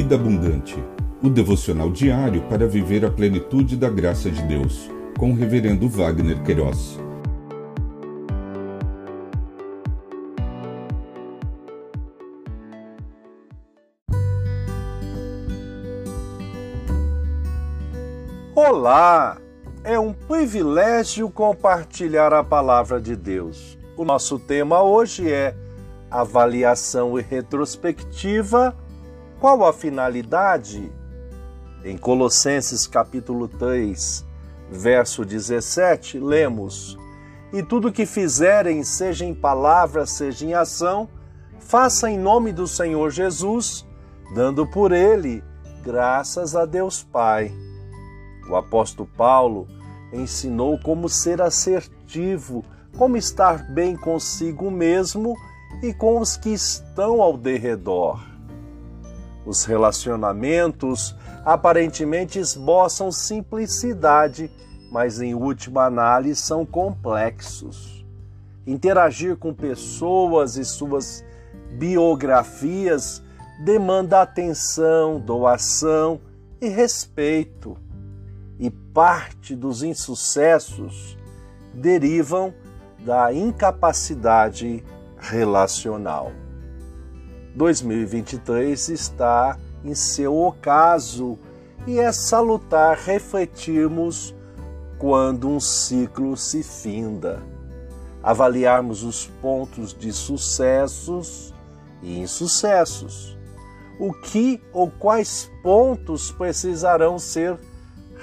Vida Abundante, o devocional diário para viver a plenitude da graça de Deus, com o Reverendo Wagner Queiroz. Olá! É um privilégio compartilhar a palavra de Deus. O nosso tema hoje é avaliação e retrospectiva qual a finalidade? Em Colossenses capítulo 3, verso 17, lemos: E tudo que fizerem, seja em palavra, seja em ação, faça em nome do Senhor Jesus, dando por ele graças a Deus Pai. O apóstolo Paulo ensinou como ser assertivo, como estar bem consigo mesmo e com os que estão ao derredor. Os relacionamentos aparentemente esboçam simplicidade, mas em última análise são complexos. Interagir com pessoas e suas biografias demanda atenção, doação e respeito. E parte dos insucessos derivam da incapacidade relacional. 2023 está em seu ocaso e é salutar refletirmos quando um ciclo se finda, avaliarmos os pontos de sucessos e insucessos, o que ou quais pontos precisarão ser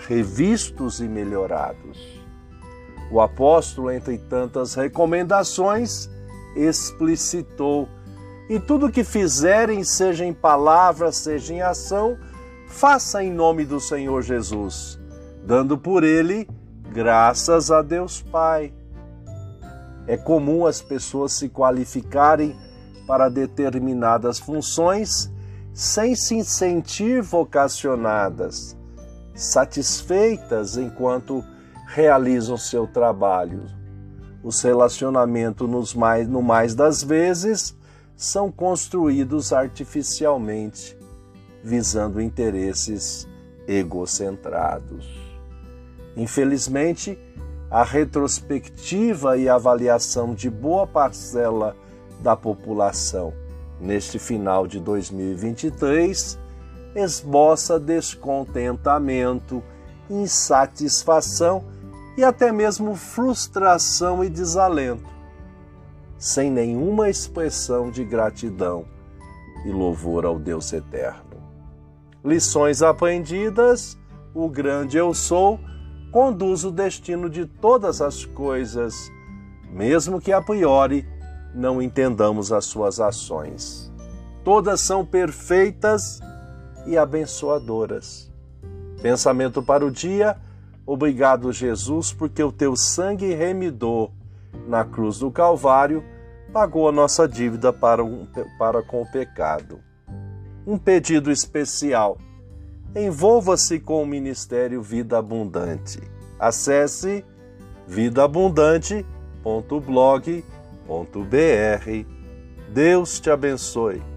revistos e melhorados. O apóstolo, entre tantas recomendações, explicitou e tudo que fizerem, seja em palavra, seja em ação, faça em nome do Senhor Jesus, dando por ele graças a Deus Pai. É comum as pessoas se qualificarem para determinadas funções sem se sentir vocacionadas, satisfeitas enquanto realizam seu trabalho. Os relacionamentos, mais, no mais das vezes, são construídos artificialmente, visando interesses egocentrados. Infelizmente, a retrospectiva e avaliação de boa parcela da população neste final de 2023 esboça descontentamento, insatisfação e até mesmo frustração e desalento sem nenhuma expressão de gratidão e louvor ao Deus eterno. Lições aprendidas, o grande eu sou conduz o destino de todas as coisas, mesmo que a priori não entendamos as suas ações. Todas são perfeitas e abençoadoras. Pensamento para o dia. Obrigado, Jesus, porque o teu sangue remidou na cruz do Calvário, pagou a nossa dívida para, um, para com o pecado. Um pedido especial. Envolva-se com o Ministério Vida Abundante. Acesse vidaabundante.blog.br. Deus te abençoe.